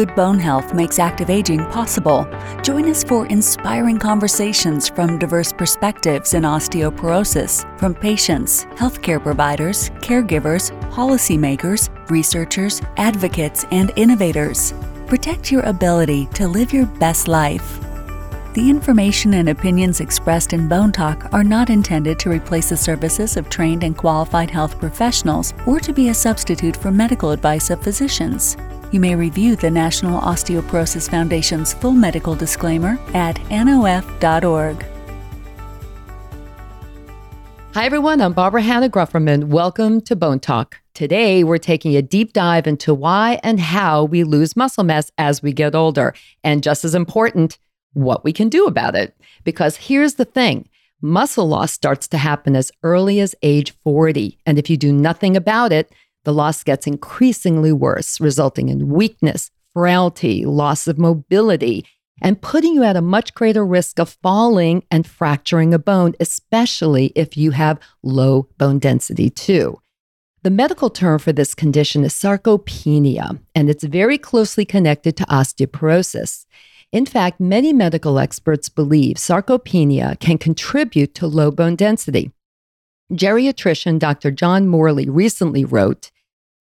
good bone health makes active aging possible. Join us for inspiring conversations from diverse perspectives in osteoporosis from patients, healthcare providers, caregivers, policymakers, researchers, advocates, and innovators. Protect your ability to live your best life. The information and opinions expressed in Bone Talk are not intended to replace the services of trained and qualified health professionals or to be a substitute for medical advice of physicians. You may review the National Osteoporosis Foundation's full medical disclaimer at nof.org. Hi, everyone. I'm Barbara Hannah Grufferman. Welcome to Bone Talk. Today, we're taking a deep dive into why and how we lose muscle mass as we get older. And just as important, what we can do about it. Because here's the thing muscle loss starts to happen as early as age 40. And if you do nothing about it, the loss gets increasingly worse, resulting in weakness, frailty, loss of mobility, and putting you at a much greater risk of falling and fracturing a bone, especially if you have low bone density, too. The medical term for this condition is sarcopenia, and it's very closely connected to osteoporosis. In fact, many medical experts believe sarcopenia can contribute to low bone density. Geriatrician Dr. John Morley recently wrote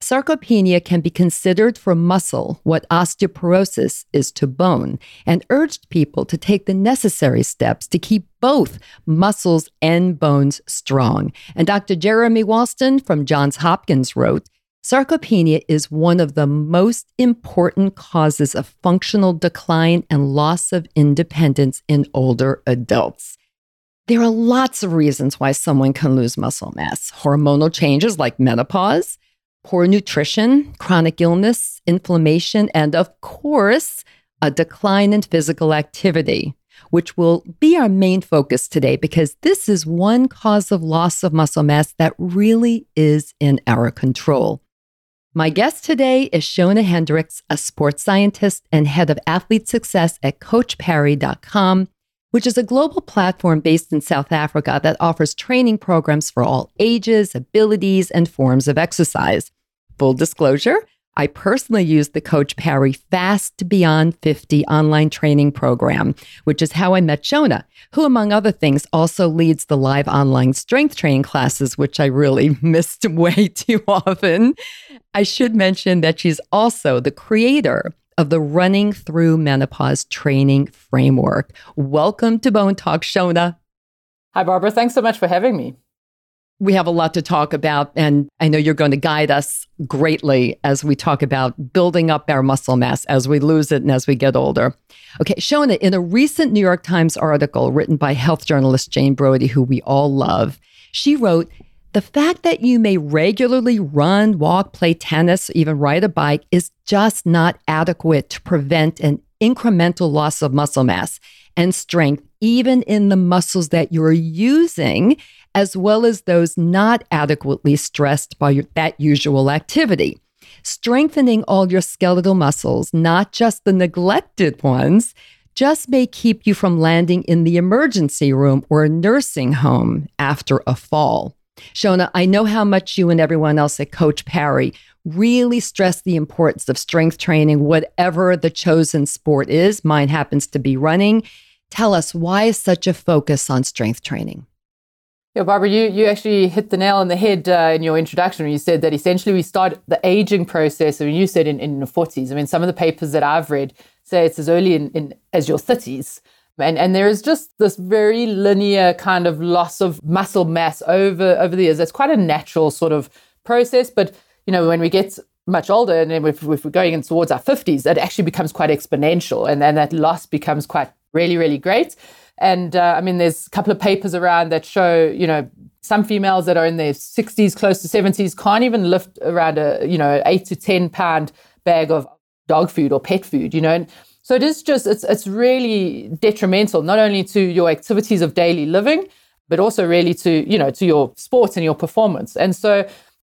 Sarcopenia can be considered for muscle what osteoporosis is to bone, and urged people to take the necessary steps to keep both muscles and bones strong. And Dr. Jeremy Walston from Johns Hopkins wrote Sarcopenia is one of the most important causes of functional decline and loss of independence in older adults. There are lots of reasons why someone can lose muscle mass hormonal changes like menopause, poor nutrition, chronic illness, inflammation, and of course, a decline in physical activity, which will be our main focus today because this is one cause of loss of muscle mass that really is in our control. My guest today is Shona Hendricks, a sports scientist and head of athlete success at CoachParry.com, which is a global platform based in South Africa that offers training programs for all ages, abilities, and forms of exercise. Full disclosure, I personally use the Coach Parry Fast Beyond 50 online training program, which is how I met Shona, who, among other things, also leads the live online strength training classes, which I really missed way too often. I should mention that she's also the creator of the Running Through Menopause Training Framework. Welcome to Bone Talk, Shona. Hi, Barbara. Thanks so much for having me we have a lot to talk about, and I know you're going to guide us greatly as we talk about building up our muscle mass as we lose it and as we get older. Okay, Shona, in a recent New York Times article written by health journalist Jane Brody, who we all love, she wrote, the fact that you may regularly run, walk, play tennis, even ride a bike is just not adequate to prevent an incremental loss of muscle mass and strength, even in the muscles that you're using as well as those not adequately stressed by that usual activity. Strengthening all your skeletal muscles, not just the neglected ones, just may keep you from landing in the emergency room or a nursing home after a fall. Shona, I know how much you and everyone else at Coach Parry really stress the importance of strength training, whatever the chosen sport is. Mine happens to be running. Tell us why is such a focus on strength training? Yeah, Barbara, you, you actually hit the nail on the head uh, in your introduction when you said that essentially we start the aging process. I mean, you said in, in the 40s. I mean, some of the papers that I've read say it's as early in, in as your 30s. And, and there is just this very linear kind of loss of muscle mass over, over the years. It's quite a natural sort of process. But, you know, when we get much older and then if, if we're going in towards our 50s, it actually becomes quite exponential. And then that loss becomes quite really, really great. And uh, I mean, there's a couple of papers around that show, you know, some females that are in their 60s, close to 70s, can't even lift around a, you know, eight to 10 pound bag of dog food or pet food, you know. And so it is just, it's, it's really detrimental, not only to your activities of daily living, but also really to, you know, to your sports and your performance. And so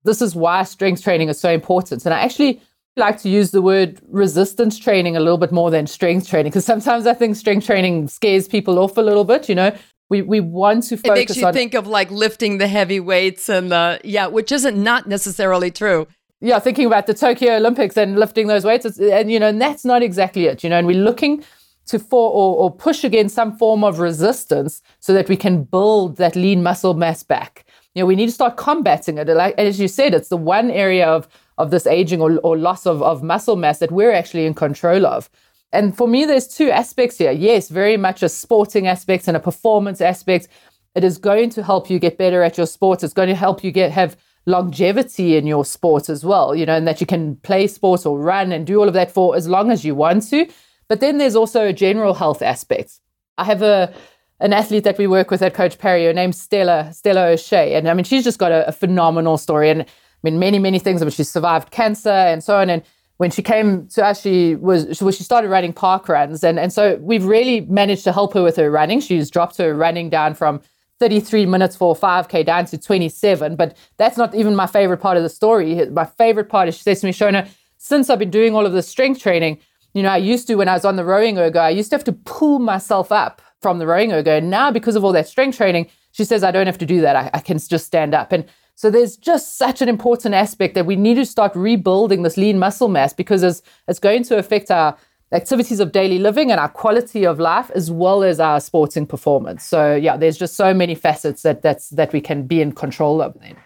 this is why strength training is so important. And I actually like to use the word resistance training a little bit more than strength training because sometimes I think strength training scares people off a little bit. You know, we we want to focus. It makes you on, think of like lifting the heavy weights and the yeah, which isn't not necessarily true. Yeah, thinking about the Tokyo Olympics and lifting those weights, and you know, and that's not exactly it, you know, and we're looking to for or, or push against some form of resistance so that we can build that lean muscle mass back. You know, we need to start combating it. Like as you said, it's the one area of of this aging or, or loss of, of muscle mass that we're actually in control of. And for me, there's two aspects here. Yes, very much a sporting aspect and a performance aspect. It is going to help you get better at your sports. It's going to help you get have longevity in your sport as well, you know, and that you can play sports or run and do all of that for as long as you want to. But then there's also a general health aspect. I have a an athlete that we work with at Coach Parry, her name's Stella, Stella O'Shea. And I mean, she's just got a, a phenomenal story and I mean, many, many things. I mean, she survived cancer and so on. And when she came to us, she was she, she started running park runs, and and so we've really managed to help her with her running. She's dropped her running down from 33 minutes for 5k down to 27. But that's not even my favorite part of the story. My favorite part is she says to me, Shona, since I've been doing all of this strength training, you know, I used to when I was on the rowing ergo, I used to have to pull myself up from the rowing ergo. And now because of all that strength training, she says I don't have to do that. I, I can just stand up. And so there's just such an important aspect that we need to start rebuilding this lean muscle mass because it's, it's going to affect our activities of daily living and our quality of life as well as our sporting performance. So yeah, there's just so many facets that that's that we can be in control of then.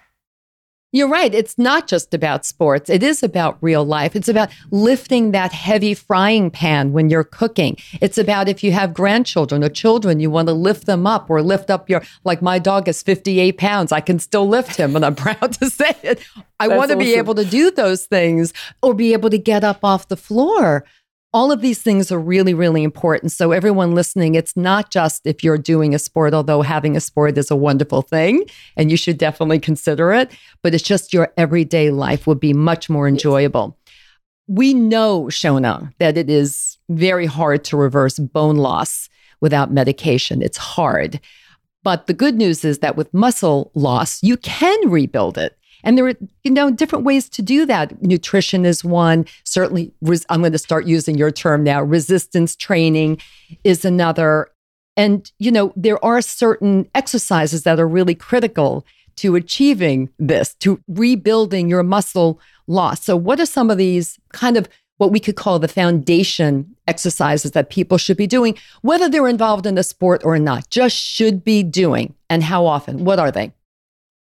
You're right. It's not just about sports. It is about real life. It's about lifting that heavy frying pan when you're cooking. It's about if you have grandchildren or children, you want to lift them up or lift up your, like my dog is 58 pounds. I can still lift him and I'm proud to say it. I That's want to awesome. be able to do those things or be able to get up off the floor all of these things are really, really important. So, everyone listening, it's not just if you're doing a sport, although having a sport is a wonderful thing and you should definitely consider it, but it's just your everyday life would be much more enjoyable. We know, Shona, that it is very hard to reverse bone loss without medication. It's hard. But the good news is that with muscle loss, you can rebuild it. And there are, you know, different ways to do that. Nutrition is one. Certainly, res- I'm going to start using your term now. Resistance training is another. And, you know, there are certain exercises that are really critical to achieving this, to rebuilding your muscle loss. So, what are some of these kind of what we could call the foundation exercises that people should be doing, whether they're involved in a sport or not, just should be doing? And how often? What are they?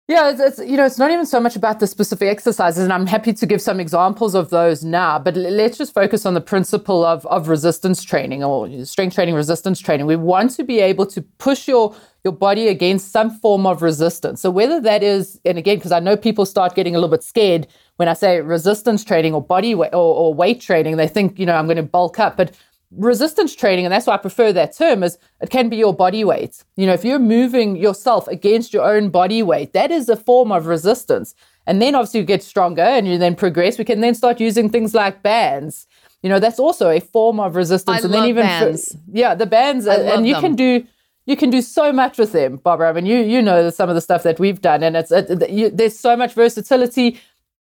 Yeah, it's, it's, you know it's not even so much about the specific exercises, and I'm happy to give some examples of those now. But let's just focus on the principle of of resistance training or strength training, resistance training. We want to be able to push your your body against some form of resistance. So whether that is, and again, because I know people start getting a little bit scared when I say resistance training or body weight or, or weight training, they think you know I'm going to bulk up, but resistance training, and that's why I prefer that term, is it can be your body weight. You know, if you're moving yourself against your own body weight, that is a form of resistance. And then obviously you get stronger and you then progress. We can then start using things like bands. You know, that's also a form of resistance. I and love then even bands. For, yeah, the bands, I and you them. can do you can do so much with them, Barbara. I mean, you you know some of the stuff that we've done, and it's it, you, there's so much versatility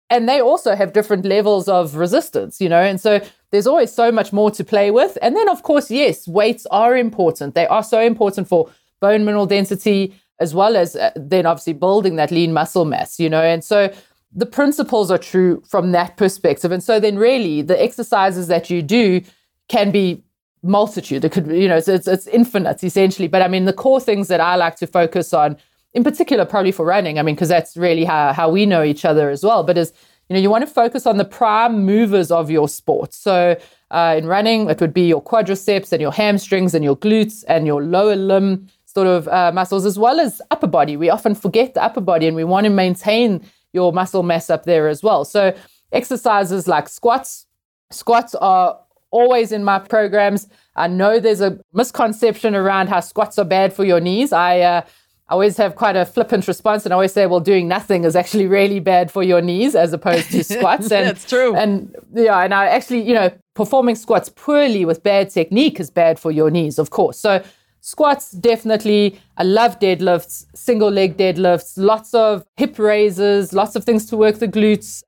and they also have different levels of resistance, you know, and so there's always so much more to play with. And then, of course, yes, weights are important. They are so important for bone mineral density, as well as uh, then obviously building that lean muscle mass, you know, and so the principles are true from that perspective. And so then, really, the exercises that you do can be multitude. It could, you know, it's, it's, it's infinite essentially. But I mean, the core things that I like to focus on in particular, probably for running. I mean, because that's really how, how we know each other as well. But as you know, you want to focus on the prime movers of your sport. So uh, in running, it would be your quadriceps and your hamstrings and your glutes and your lower limb sort of uh, muscles, as well as upper body. We often forget the upper body, and we want to maintain your muscle mass up there as well. So exercises like squats, squats are always in my programs. I know there's a misconception around how squats are bad for your knees. I uh, I always have quite a flippant response and I always say, well, doing nothing is actually really bad for your knees as opposed to squats. And, That's true. And yeah, and I actually, you know, performing squats poorly with bad technique is bad for your knees, of course. So squats, definitely. I love deadlifts, single leg deadlifts, lots of hip raises, lots of things to work the glutes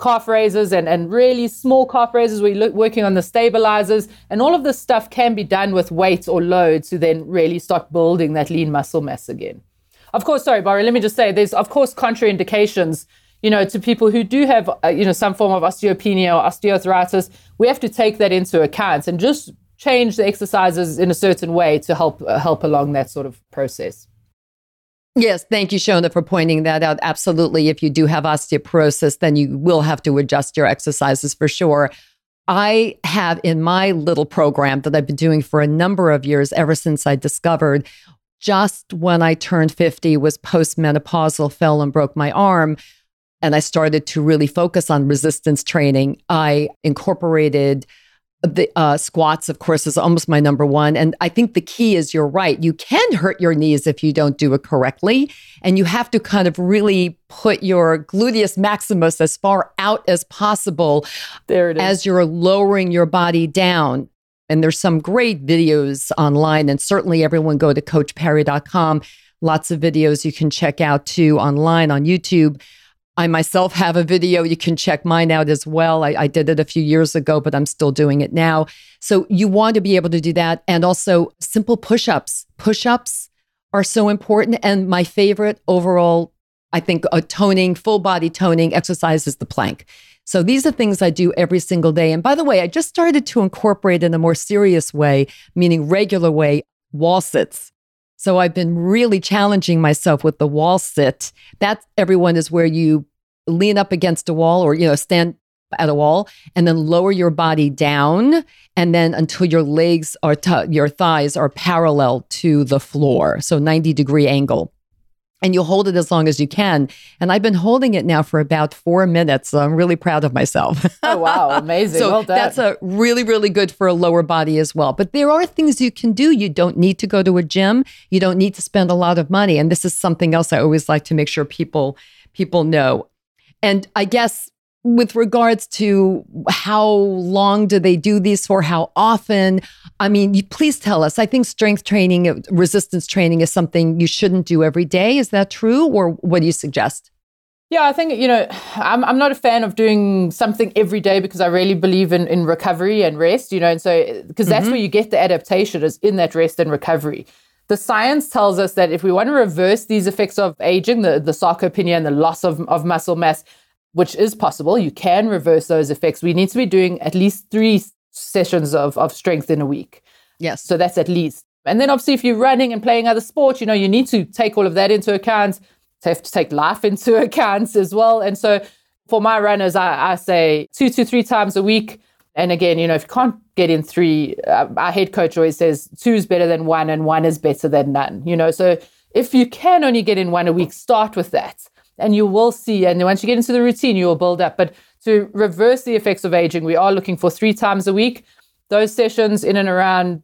calf raises and, and really small calf raises. We're working on the stabilizers, and all of this stuff can be done with weights or loads to then really start building that lean muscle mass again. Of course, sorry, Barry, let me just say there's, of course, contraindications you know, to people who do have, uh, you know, some form of osteopenia or osteoarthritis, we have to take that into account and just change the exercises in a certain way to help uh, help along that sort of process. Yes, thank you, Shona, for pointing that out. Absolutely. If you do have osteoporosis, then you will have to adjust your exercises for sure. I have in my little program that I've been doing for a number of years, ever since I discovered just when I turned 50, was postmenopausal, fell and broke my arm. And I started to really focus on resistance training. I incorporated the uh, squats, of course, is almost my number one. And I think the key is you're right. You can hurt your knees if you don't do it correctly. And you have to kind of really put your gluteus maximus as far out as possible there it is. as you're lowering your body down. And there's some great videos online. And certainly everyone go to coachparry.com. Lots of videos you can check out too online on YouTube I myself have a video. You can check mine out as well. I, I, did it a few years ago, but I'm still doing it now. So you want to be able to do that. And also simple push ups. Push ups are so important. And my favorite overall, I think, a toning, full body toning exercise is the plank. So these are things I do every single day. And by the way, I just started to incorporate in a more serious way, meaning regular way, wall sits. So I've been really challenging myself with the wall sit. That everyone is where you lean up against a wall or you know stand at a wall and then lower your body down and then until your legs are t- your thighs are parallel to the floor. So 90 degree angle and you hold it as long as you can. And I've been holding it now for about four minutes. So I'm really proud of myself. oh, wow. Amazing. so well done. that's a really, really good for a lower body as well. But there are things you can do. You don't need to go to a gym. You don't need to spend a lot of money. And this is something else I always like to make sure people people know. And I guess with regards to how long do they do these for how often i mean you, please tell us i think strength training uh, resistance training is something you shouldn't do every day is that true or what do you suggest yeah, I think, you know, I'm, I'm not a fan of doing something every day because I really believe in, in recovery and rest, you know, and so because that's mm-hmm. where you get the adaptation is in that rest and recovery. The science tells us that if we want to reverse these effects of aging, the, the sarcopenia and the loss of, of muscle mass, which is possible. You can reverse those effects. We need to be doing at least three sessions of, of strength in a week. Yes. So that's at least. And then obviously, if you're running and playing other sports, you know, you need to take all of that into account. You have to take life into account as well. And so for my runners, I, I say two to three times a week. And again, you know, if you can't get in three, uh, our head coach always says two is better than one and one is better than none, you know. So if you can only get in one a week, start with that and you will see. And once you get into the routine, you will build up. But to reverse the effects of aging, we are looking for three times a week. Those sessions in and around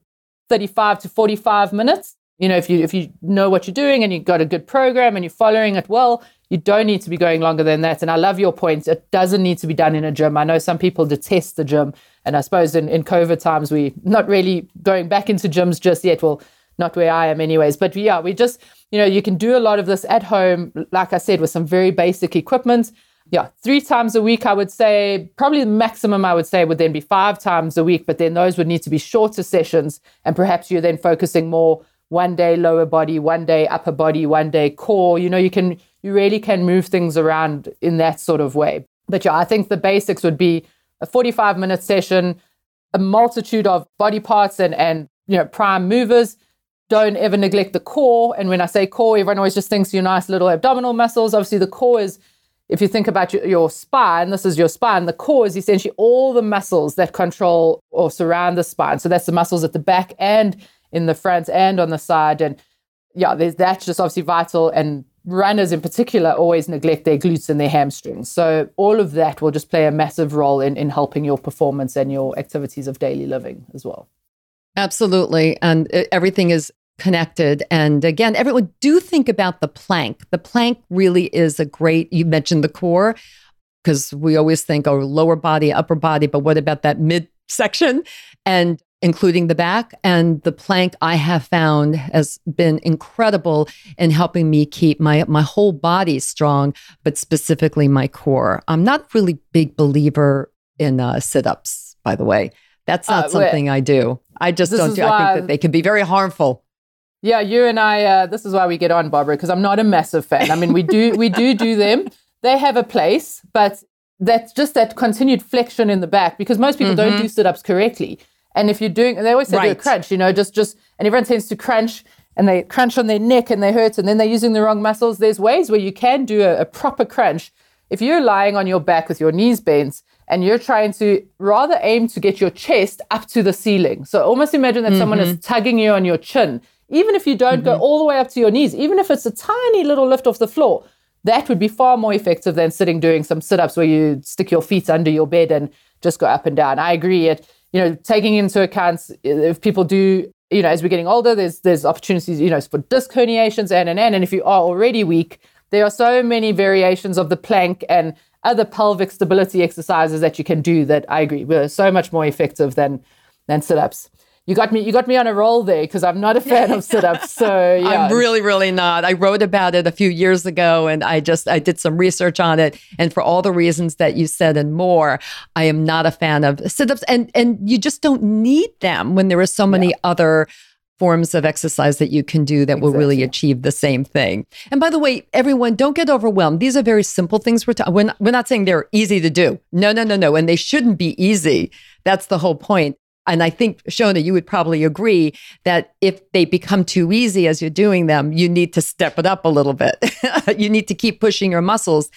35 to 45 minutes. You know, if you if you know what you're doing and you've got a good program and you're following it well, you don't need to be going longer than that. And I love your point. It doesn't need to be done in a gym. I know some people detest the gym. And I suppose in, in COVID times, we're not really going back into gyms just yet. Well, not where I am, anyways. But yeah, we just, you know, you can do a lot of this at home, like I said, with some very basic equipment. Yeah, three times a week, I would say. Probably the maximum I would say would then be five times a week, but then those would need to be shorter sessions. And perhaps you're then focusing more one day lower body, one day upper body, one day core. You know, you can, you really can move things around in that sort of way. But yeah, I think the basics would be a 45 minute session, a multitude of body parts and, and, you know, prime movers don't ever neglect the core. And when I say core, everyone always just thinks your nice little abdominal muscles. Obviously, the core is, if you think about your, your spine, this is your spine. The core is essentially all the muscles that control or surround the spine. So that's the muscles at the back and in the front and on the side. And yeah, there's, that's just obviously vital. And runners in particular always neglect their glutes and their hamstrings. So all of that will just play a massive role in, in helping your performance and your activities of daily living as well. Absolutely. And uh, everything is connected. And again, everyone do think about the plank. The plank really is a great, you mentioned the core, because we always think, oh, lower body, upper body, but what about that mid section? And including the back. And the plank I have found has been incredible in helping me keep my my whole body strong, but specifically my core. I'm not really big believer in uh, sit-ups, by the way. That's not uh, something I do. I just don't do. I think that they can be very harmful. Yeah, you and I. Uh, this is why we get on, Barbara, because I'm not a massive fan. I mean, we do we do do them, they have a place, but that's just that continued flexion in the back because most people mm-hmm. don't do sit ups correctly. And if you're doing, they always say right. do a crunch, you know, just, just, and everyone tends to crunch and they crunch on their neck and they hurt and then they're using the wrong muscles. There's ways where you can do a, a proper crunch. If you're lying on your back with your knees bent and you're trying to rather aim to get your chest up to the ceiling. So almost imagine that mm-hmm. someone is mm-hmm. tugging you on your chin. Even if you don't mm-hmm. go all the way up to your knees, even if it's a tiny little lift off the floor, that would be far more effective than sitting doing some sit-ups where you stick your feet under your bed and just go up and down. I agree. It, you know, taking into account if people do you know, as we're getting older, there's there's opportunities, you know, for disc herniations and and and. And if you are already weak, there are so many variations of the plank and other pelvic stability exercises that you can do that I agree were so much more effective than than sit-ups you got me you got me on a roll there because I'm not a fan of sit-ups. So yeah. I'm really, really not. I wrote about it a few years ago and I just I did some research on it. And for all the reasons that you said and more, I am not a fan of sit-ups. And and you just don't need them when there are so many yeah. other forms of exercise that you can do that exactly. will really achieve the same thing. And by the way, everyone, don't get overwhelmed. These are very simple things we're, ta- we're, we're not saying they're easy to do. No, no, no, no. And they shouldn't be easy. That's the whole point. And I think, Shona, you would probably agree that if they become too easy as you're doing them, you need to step it up a little bit. you need to keep pushing your muscles.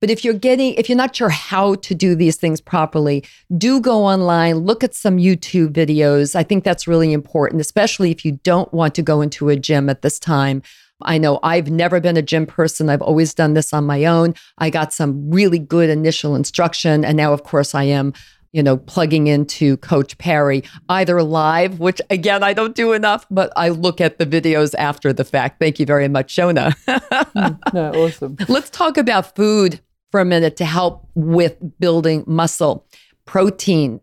But if you're getting, if you're not sure how to do these things properly, do go online, look at some YouTube videos. I think that's really important, especially if you don't want to go into a gym at this time. I know I've never been a gym person. I've always done this on my own. I got some really good initial instruction. And now, of course, I am you know, plugging into Coach Parry, either live, which again, I don't do enough, but I look at the videos after the fact. Thank you very much, Shona. No, awesome. Let's talk about food for a minute to help with building muscle. Protein.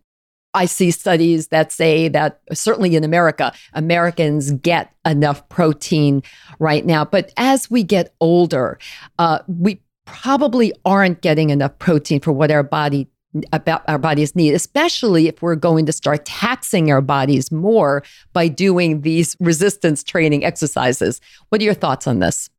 I see studies that say that certainly in America, Americans get enough protein right now. But as we get older, uh, we probably aren't getting enough protein for what our body about our bodies need, especially if we're going to start taxing our bodies more by doing these resistance training exercises. What are your thoughts on this?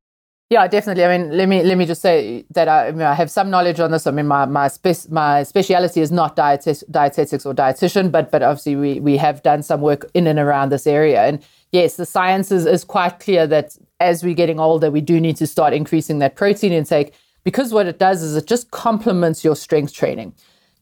Yeah, definitely. I mean, let me let me just say that I, I, mean, I have some knowledge on this. I mean, my my spe- my speciality is not dietet- dietetics or dietitian, but but obviously we we have done some work in and around this area. And yes, the science is, is quite clear that as we're getting older, we do need to start increasing that protein intake because what it does is it just complements your strength training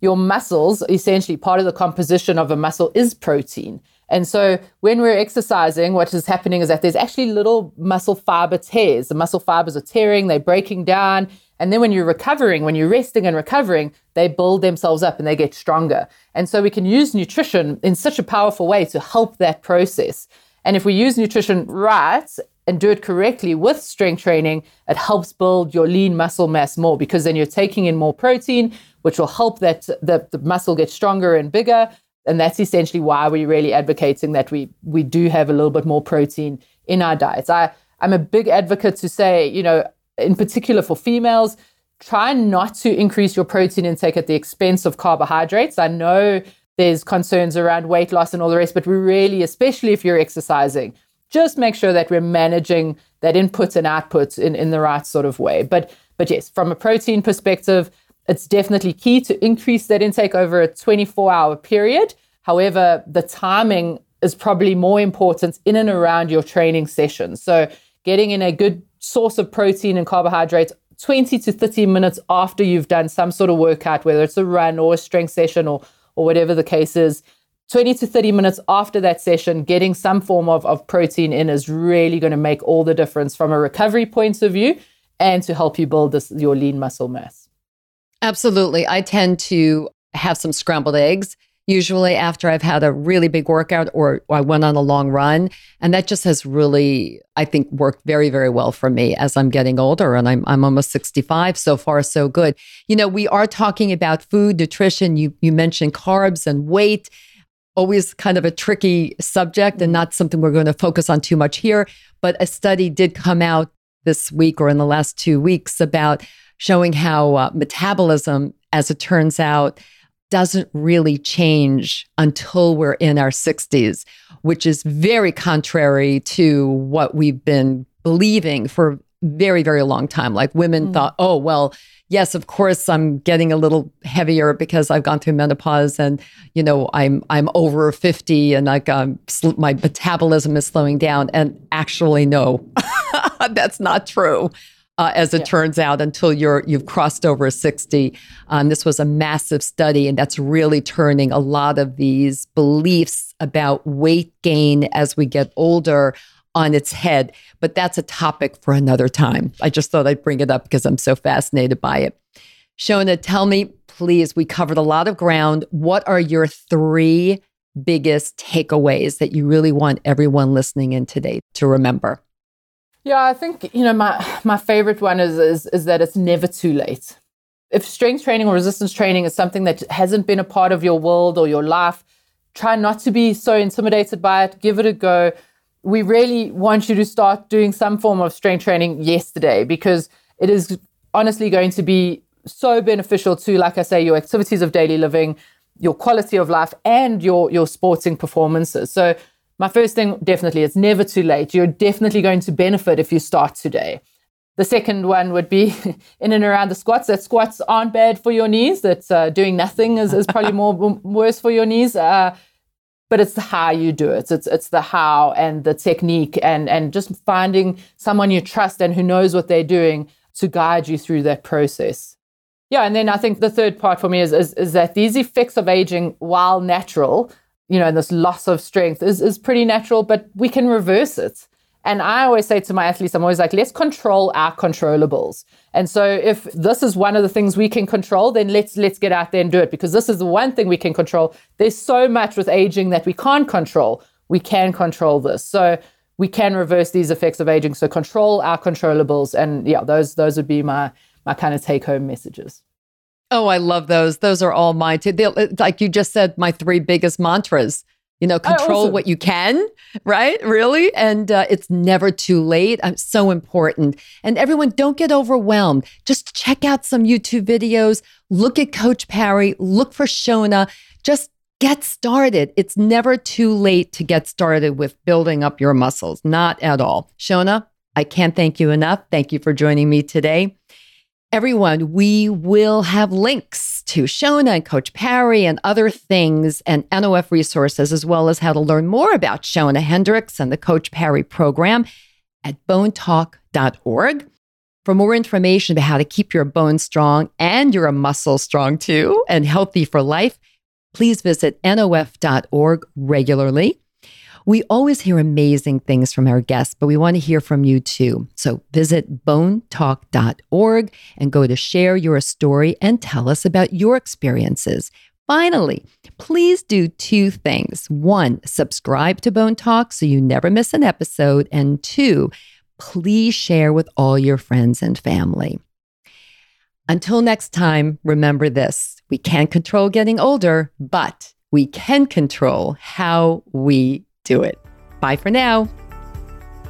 your muscles, essentially part of the composition of a muscle is protein. And so when we're exercising, what is happening is that there's actually little muscle fiber tears. The muscle fibers are tearing, they're breaking down. And then when you're recovering, when you're resting and recovering, they build themselves up and they get stronger. And so we can use nutrition in such a powerful way to help that process. And if we use nutrition right and do it correctly with strength training, it helps build your lean muscle mass more because then you're taking in more protein, which will help that the, the muscle get stronger and bigger. And that's essentially why we're really advocating that we we do have a little bit more protein in our diets. I, I'm a big advocate to say, you know, in particular for females, try not to increase your protein intake at the expense of carbohydrates. I know there's concerns around weight loss and all the rest, but we really, especially if you're exercising, just make sure that we're managing that input and output in, in the right sort of way. But but yes, from a protein perspective, it's definitely key to increase that intake over a 24 hour period. However, the timing is probably more important in and around your training session. So, getting in a good source of protein and carbohydrates 20 to 30 minutes after you've done some sort of workout, whether it's a run or a strength session or, or whatever the case is, 20 to 30 minutes after that session, getting some form of, of protein in is really going to make all the difference from a recovery point of view and to help you build this, your lean muscle mass. Absolutely. I tend to have some scrambled eggs usually after I've had a really big workout or I went on a long run. And that just has really, I think, worked very, very well for me as I'm getting older and I'm, I'm almost 65. So far, so good. You know, we are talking about food, nutrition. You, you mentioned carbs and weight. Always kind of a tricky subject and mm-hmm. not something we're going to focus on too much here. But a study did come out this week or in the last two weeks about showing how uh, metabolism, as it turns out, doesn't really change until we're in our 60s, which is very contrary to what we've been believing for very, very long time. Like women mm. thought, oh, well, yes, of course, I'm getting a little heavier because I've gone through menopause and, you know, I'm, I'm over 50 and like um, my metabolism is slowing down. And actually, no, that's not true. Uh, as it yeah. turns out, until you're you've crossed over 60. Um, this was a massive study, and that's really turning a lot of these beliefs about weight gain as we get older on its head. But that's a topic for another time. I just thought I'd bring it up because I'm so fascinated by it. Shona, tell me, please, we covered a lot of ground. What are your three biggest takeaways that you really want everyone listening in today to remember? Yeah, I think you know my my favorite one is is is that it's never too late. If strength training or resistance training is something that hasn't been a part of your world or your life, try not to be so intimidated by it. Give it a go. We really want you to start doing some form of strength training yesterday because it is honestly going to be so beneficial to, like I say, your activities of daily living, your quality of life, and your your sporting performances. So my first thing, definitely, it's never too late. You're definitely going to benefit if you start today. The second one would be in and around the squats. That squats aren't bad for your knees. That uh, doing nothing is, is probably more worse for your knees. Uh, but it's the how you do it. It's it's the how and the technique and and just finding someone you trust and who knows what they're doing to guide you through that process. Yeah, and then I think the third part for me is is, is that these effects of aging, while natural, you know, and this loss of strength is, is pretty natural, but we can reverse it. And I always say to my athletes, I'm always like, let's control our controllables. And so if this is one of the things we can control, then let's let's get out there and do it because this is the one thing we can control. There's so much with aging that we can't control. We can control this. So we can reverse these effects of aging. So control our controllables. And yeah, those those would be my my kind of take home messages. Oh, I love those. Those are all mine too. They'll, like you just said, my three biggest mantras. You know, control awesome. what you can, right? Really? And uh, it's never too late. I'm so important. And everyone, don't get overwhelmed. Just check out some YouTube videos. Look at Coach Parry. Look for Shona. Just get started. It's never too late to get started with building up your muscles. Not at all. Shona, I can't thank you enough. Thank you for joining me today. Everyone, we will have links to Shona and Coach Parry and other things and NOF resources, as well as how to learn more about Shona Hendricks and the Coach Parry program at bonetalk.org. For more information about how to keep your bones strong and your muscles strong too and healthy for life, please visit nof.org regularly. We always hear amazing things from our guests, but we want to hear from you too. So visit bonetalk.org and go to share your story and tell us about your experiences. Finally, please do two things. One, subscribe to Bone Talk so you never miss an episode. And two, please share with all your friends and family. Until next time, remember this we can't control getting older, but we can control how we do it. Bye for now.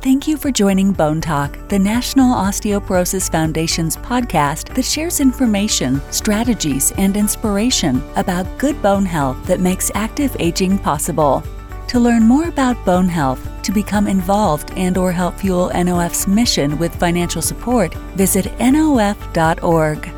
Thank you for joining Bone Talk, the National Osteoporosis Foundation's podcast that shares information, strategies, and inspiration about good bone health that makes active aging possible. To learn more about bone health, to become involved and or help fuel NOF's mission with financial support, visit nof.org.